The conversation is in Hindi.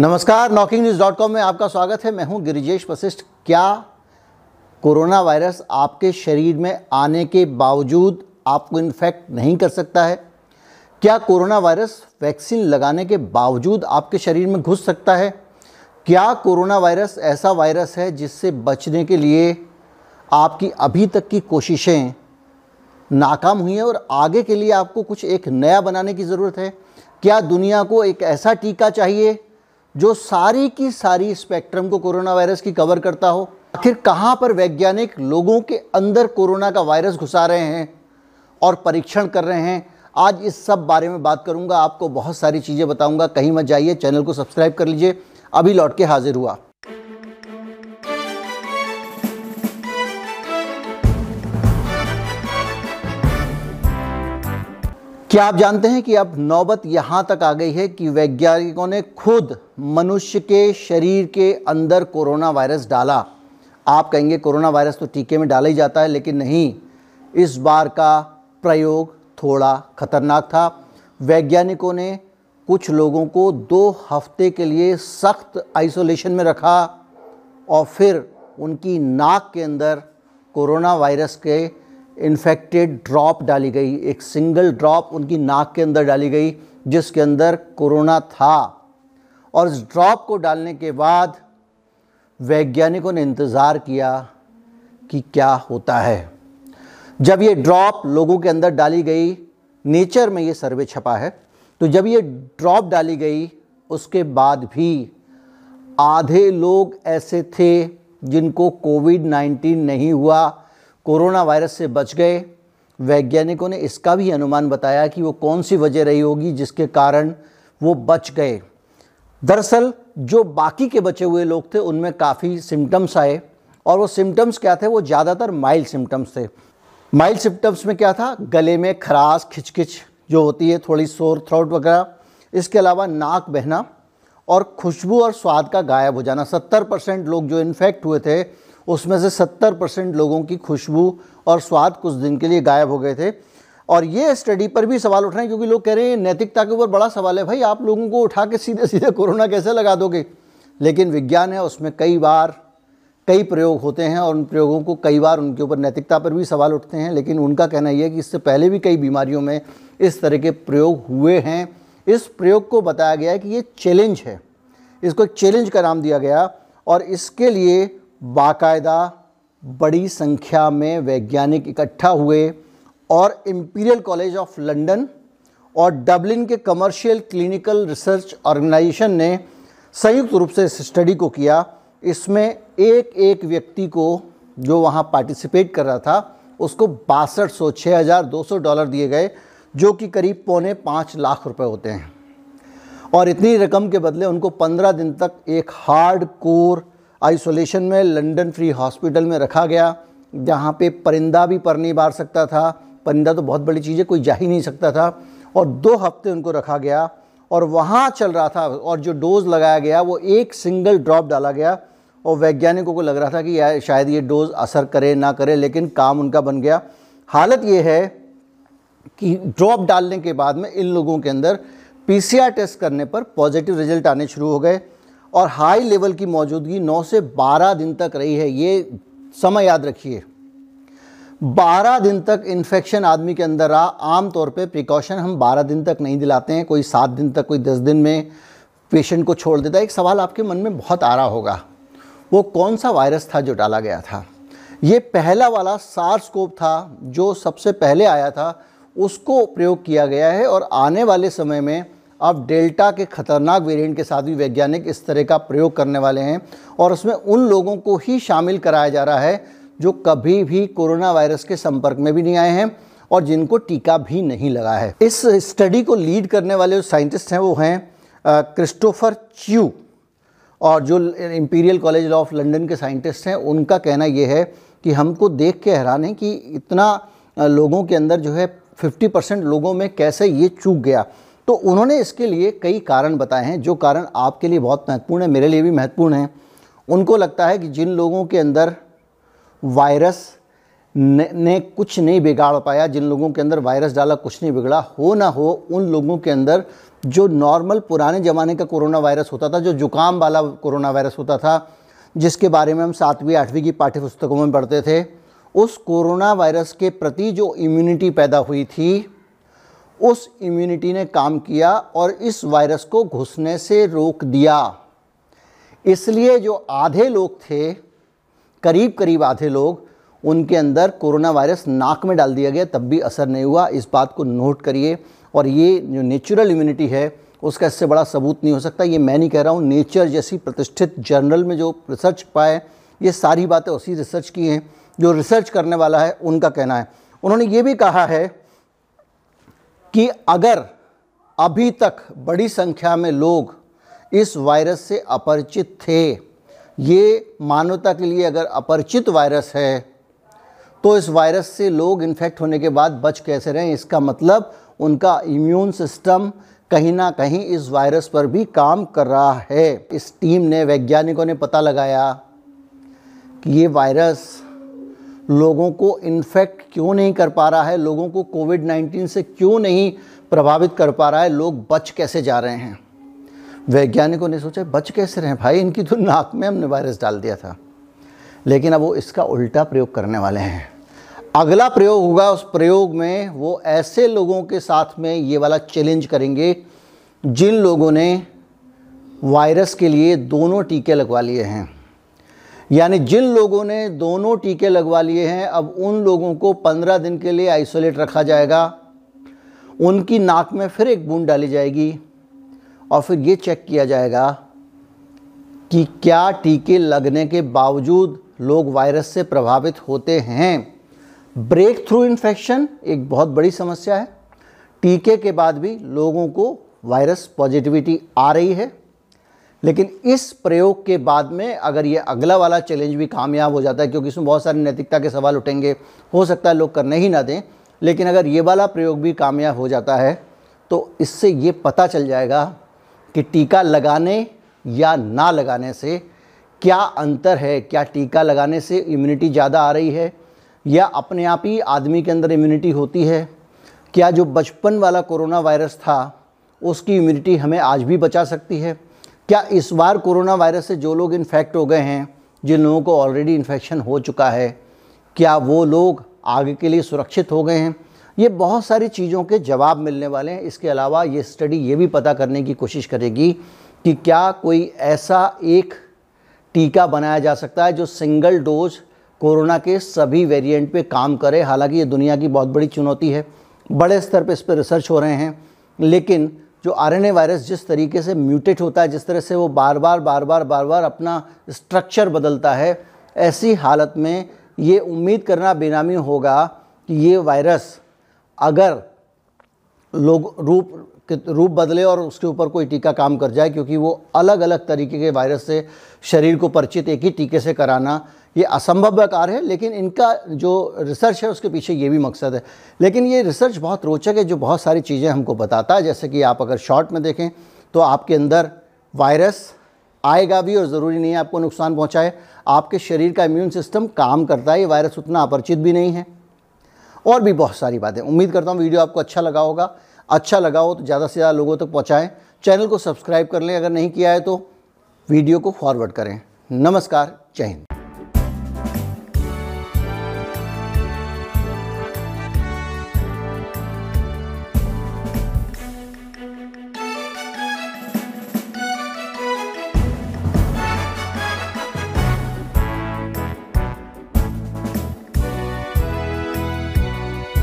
नमस्कार नॉकिंग न्यूज़ डॉट कॉम में आपका स्वागत है। मैं हूँ गिरिजेश वशिष्ठ। क्या कोरोना वायरस आपके शरीर में आने के बावजूद आपको इन्फेक्ट नहीं कर सकता है? क्या कोरोना वायरस वैक्सीन लगाने के बावजूद आपके शरीर में घुस सकता है? क्या कोरोना वायरस ऐसा वायरस है जिससे बचने के लिए आपकी अभी तक की कोशिशें नाकाम हुई हैं और आगे के लिए आपको कुछ एक नया बनाने की ज़रूरत है? क्या दुनिया को एक ऐसा टीका चाहिए जो सारी की सारी स्पेक्ट्रम को कोरोना वायरस की कवर करता हो, आखिर कहाँ पर वैज्ञानिक लोगों के अंदर कोरोना का वायरस घुसा रहे हैं और परीक्षण कर रहे हैं? आज इस सब बारे में बात करूँगा, आपको बहुत सारी चीज़ें बताऊँगा। कहीं मत जाइए, चैनल को सब्सक्राइब कर लीजिए। अभी लौट के हाजिर हुआ। क्या आप जानते हैं कि अब नौबत यहाँ तक आ गई है कि वैज्ञानिकों ने खुद मनुष्य के शरीर के अंदर कोरोना वायरस डाला। आप कहेंगे कोरोना वायरस तो टीके में डाला ही जाता है, लेकिन नहीं। इस बार का प्रयोग थोड़ा खतरनाक था। वैज्ञानिकों ने कुछ लोगों को दो हफ़्ते के लिए सख्त आइसोलेशन में रखा और फिर उनकी नाक के अंदर कोरोना वायरस के इन्फेक्टेड ड्रॉप डाली गई, एक सिंगल ड्रॉप उनकी नाक के अंदर डाली गई, जिसके अंदर कोरोना था। और इस ड्रॉप को डालने के बाद वैज्ञानिकों ने इंतज़ार किया कि क्या होता है। जब ये ड्रॉप लोगों के अंदर डाली गई नेचर में ये सर्वे छपा है तो जब ये ड्रॉप डाली गई, उसके बाद भी आधे लोग ऐसे थे जिनको कोविड 19 नहीं हुआ कोरोना वायरस से बच गए। वैज्ञानिकों ने इसका भी अनुमान बताया कि वो कौन सी वजह रही होगी जिसके कारण वो बच गए। दरअसल, जो बाकी के बचे हुए लोग थे, उनमें काफ़ी सिम्टम्स आए और वो सिम्टम्स क्या थे? वो ज़्यादातर माइल्ड सिम्टम्स थे। माइल्ड सिम्टम्स में क्या था? गले में खराश, खिचखिच जो होती है, थोड़ी सोर थ्रोट वगैरह। इसके अलावा नाक बहना और खुशबू और स्वाद का गायब हो जाना। 70 परसेंट लोग जो इन्फेक्ट हुए थे उसमें से 70 परसेंट लोगों की खुशबू और स्वाद कुछ दिन के लिए गायब हो गए थे। और ये स्टडी पर भी सवाल उठ रहे हैं क्योंकि लोग कह रहे हैं, नैतिकता के ऊपर बड़ा सवाल है, भाई आप लोगों को उठा के सीधे सीधे कोरोना कैसे लगा दोगे? लेकिन विज्ञान है, उसमें कई बार कई प्रयोग होते हैं और उन प्रयोगों को कई बार उनके ऊपर नैतिकता पर भी सवाल उठते हैं। लेकिन उनका कहना यह है कि इससे पहले भी कई बीमारियों में इस तरह के प्रयोग हुए हैं। इस प्रयोग को बताया गया है कि ये चैलेंज है। इसको एक चैलेंज का नाम दिया गया और इसके लिए बाकायदा बड़ी संख्या में वैज्ञानिक इकट्ठा हुए और इम्पीरियल कॉलेज ऑफ़ लंदन और डबलिन के कमर्शियल क्लिनिकल रिसर्च ऑर्गेनाइजेशन ने संयुक्त रूप से इस स्टडी को किया। इसमें एक एक व्यक्ति को जो वहाँ पार्टिसिपेट कर रहा था, उसको बासठ सौ छः हज़ार दो सौ डॉलर दिए गए, जो कि करीब पौने पाँच लाख रुपए होते हैं। और इतनी रकम के बदले उनको पंद्रह दिन तक एक हार्ड कोर आइसोलेशन में लंदन फ्री हॉस्पिटल में रखा गया, जहाँ पे परिंदा भी पर नहीं बार सकता था। परिंदा तो बहुत बड़ी चीज़ है, कोई जा ही नहीं सकता था। और दो हफ़्ते उनको रखा गया और वहाँ चल रहा था और जो डोज़ लगाया गया, वो एक सिंगल ड्रॉप डाला गया। और वैज्ञानिकों को लग रहा था कि शायद ये डोज़ असर करे ना करे, लेकिन काम उनका बन गया। हालत ये है कि ड्रॉप डालने के बाद में इन लोगों के अंदर पीसीआर टेस्ट करने पर पॉजिटिव रिज़ल्ट आने शुरू हो गए। और हाई लेवल की मौजूदगी 9 से 12 दिन तक रही है। ये समय याद रखिए। 12 दिन तक इन्फेक्शन आदमी के अंदर रहा। आम तौर पे प्रिकॉशन हम 12 दिन तक नहीं दिलाते हैं। कोई सात दिन तक, कोई दस दिन में पेशेंट को छोड़ देता है। एक सवाल आपके मन में बहुत आ रहा होगा, वो कौन सा वायरस था जो डाला गया था? ये पहला वाला सार्स कोप था, जो सबसे पहले आया था, उसको प्रयोग किया गया है और आने वाले समय में अब डेल्टा के खतरनाक वेरिएंट के साथ भी वैज्ञानिक इस तरह का प्रयोग करने वाले हैं और उसमें उन लोगों को ही शामिल कराया जा रहा है जो कभी भी कोरोना वायरस के संपर्क में भी नहीं आए हैं और जिनको टीका भी नहीं लगा है। इस स्टडी को लीड करने वाले जो साइंटिस्ट हैं वो हैं क्रिस्टोफर च्यू और जो इम्पीरियल कॉलेज ऑफ़ लंदन के साइंटिस्ट हैं, उनका कहना ये है कि हमको देख के हैरान है कि इतना लोगों के अंदर जो है 50 परसेंट लोगों में कैसे ये चूक गया। तो उन्होंने इसके लिए कई कारण बताए हैं। जो कारण आपके लिए बहुत महत्वपूर्ण है मेरे लिए भी महत्वपूर्ण है। उनको लगता है कि जिन लोगों के अंदर वायरस ने, ने कुछ नहीं बिगाड़ पाया जिन लोगों के अंदर वायरस डाला कुछ नहीं बिगड़ा हो ना हो उन लोगों के अंदर जो नॉर्मल पुराने ज़माने का कोरोना वायरस होता था जो जुकाम वाला कोरोना वायरस होता था जिसके बारे में हम सातवीं आठवीं की पाठ्य पुस्तकों में पढ़ते थे उस कोरोना वायरस के प्रति जो इम्यूनिटी पैदा हुई थी उस इम्यूनिटी ने काम किया और इस वायरस को घुसने से रोक दिया। इसलिए जो आधे लोग थे करीब करीब आधे लोग, उनके अंदर कोरोना वायरस नाक में डाल दिया गया, तब भी असर नहीं हुआ। इस बात को नोट करिए और ये जो नेचुरल इम्यूनिटी है, उसका इससे बड़ा सबूत नहीं हो सकता। ये मैं नहीं कह रहा हूँ नेचर जैसी प्रतिष्ठित जर्नल में जो रिसर्च पाए, ये सारी बातें उसी रिसर्च की हैं। जो रिसर्च करने वाला है, उनका कहना है। उन्होंने ये भी कहा है कि अगर अभी तक बड़ी संख्या में लोग इस वायरस से अपरिचित थे, ये मानवता के लिए अगर अपरिचित वायरस है तो इस वायरस से लोग इन्फेक्ट होने के बाद बच कैसे रहें इसका मतलब उनका इम्यून सिस्टम कहीं ना कहीं इस वायरस पर भी काम कर रहा है। इस टीम ने, वैज्ञानिकों ने पता लगाया कि ये वायरस लोगों को इन्फेक्ट क्यों नहीं कर पा रहा है? लोगों को कोविड 19 से क्यों नहीं प्रभावित कर पा रहा है? लोग बच कैसे जा रहे हैं? वैज्ञानिकों ने सोचा, बच कैसे रहे भाई? इनकी तो नाक में हमने वायरस डाल दिया था। लेकिन अब वो इसका उल्टा प्रयोग करने वाले हैं। अगला प्रयोग होगा, उस प्रयोग में वो ऐसे लोगों के साथ में ये वाला चैलेंज करेंगे, जिन लोगों ने वायरस के लिए दोनों टीके लगवा लिए हैं। यानी जिन लोगों ने दोनों टीके लगवा लिए हैं, अब उन लोगों को पंद्रह दिन के लिए आइसोलेट रखा जाएगा। उनकी नाक में फिर एक बूंद डाली जाएगी और फिर ये चेक किया जाएगा कि क्या टीके लगने के बावजूद लोग वायरस से प्रभावित होते हैं। ब्रेक थ्रू इन्फेक्शन एक बहुत बड़ी समस्या है। टीके के बाद भी लोगों को वायरस पॉजिटिविटी आ रही है। लेकिन इस प्रयोग के बाद में अगर ये अगला वाला चैलेंज भी कामयाब हो जाता है, क्योंकि इसमें बहुत सारे नैतिकता के सवाल उठेंगे, हो सकता है लोग करने ही ना दें, लेकिन अगर ये वाला प्रयोग भी कामयाब हो जाता है तो इससे ये पता चल जाएगा कि टीका लगाने या ना लगाने से क्या अंतर है, क्या टीका लगाने से इम्यूनिटी ज़्यादा आ रही है, या अपने आप ही आदमी के अंदर इम्यूनिटी होती है, क्या जो बचपन वाला कोरोना वायरस था, उसकी इम्यूनिटी हमें आज भी बचा सकती है। क्या इस बार कोरोना वायरस से जो लोग इन्फेक्ट हो गए हैं, जिन लोगों को ऑलरेडी इन्फेक्शन हो चुका है, क्या वो लोग आगे के लिए सुरक्षित हो गए हैं? ये बहुत सारी चीज़ों के जवाब मिलने वाले हैं। इसके अलावा ये स्टडी ये भी पता करने की कोशिश करेगी कि क्या कोई ऐसा एक टीका बनाया जा सकता है जो सिंगल डोज कोरोना के सभी वेरिएंट पे काम करे। हालाँकि ये दुनिया की बहुत बड़ी चुनौती है। बड़े स्तर पे इस पर रिसर्च हो रहे हैं। लेकिन जो आरएनए वायरस जिस तरीके से म्यूटेट होता है, जिस तरह से वो बार बार बार बार बार बार अपना स्ट्रक्चर बदलता है, ऐसी हालत में ये उम्मीद करना बेनामी होगा कि ये वायरस अगर लोग, रूप रूप बदले और उसके ऊपर कोई टीका काम कर जाए, क्योंकि वो अलग अलग तरीके के वायरस से, शरीर को परिचित एक ही टीके से कराना, ये असंभव कार्य है, लेकिन इनका जो रिसर्च है, उसके पीछे ये भी मकसद है। लेकिन ये रिसर्च बहुत रोचक है, जो बहुत सारी चीज़ें हमको बताता है। जैसे कि आप अगर शॉर्ट में देखें तो आपके अंदर वायरस आएगा भी और ज़रूरी नहीं है आपको नुकसान पहुँचाए। आपके शरीर का इम्यून सिस्टम काम करता है, ये वायरस उतना अपरिचित भी नहीं है। और भी बहुत सारी बातें। उम्मीद करता हूँ वीडियो आपको अच्छा लगा होगा। अच्छा लगा हो तो ज़्यादा से ज़्यादा लोगों तक पहुँचाएँ। चैनल को सब्सक्राइब कर लें। अगर नहीं किया है तो वीडियो को फॉरवर्ड करें। नमस्कार। जय हिंद।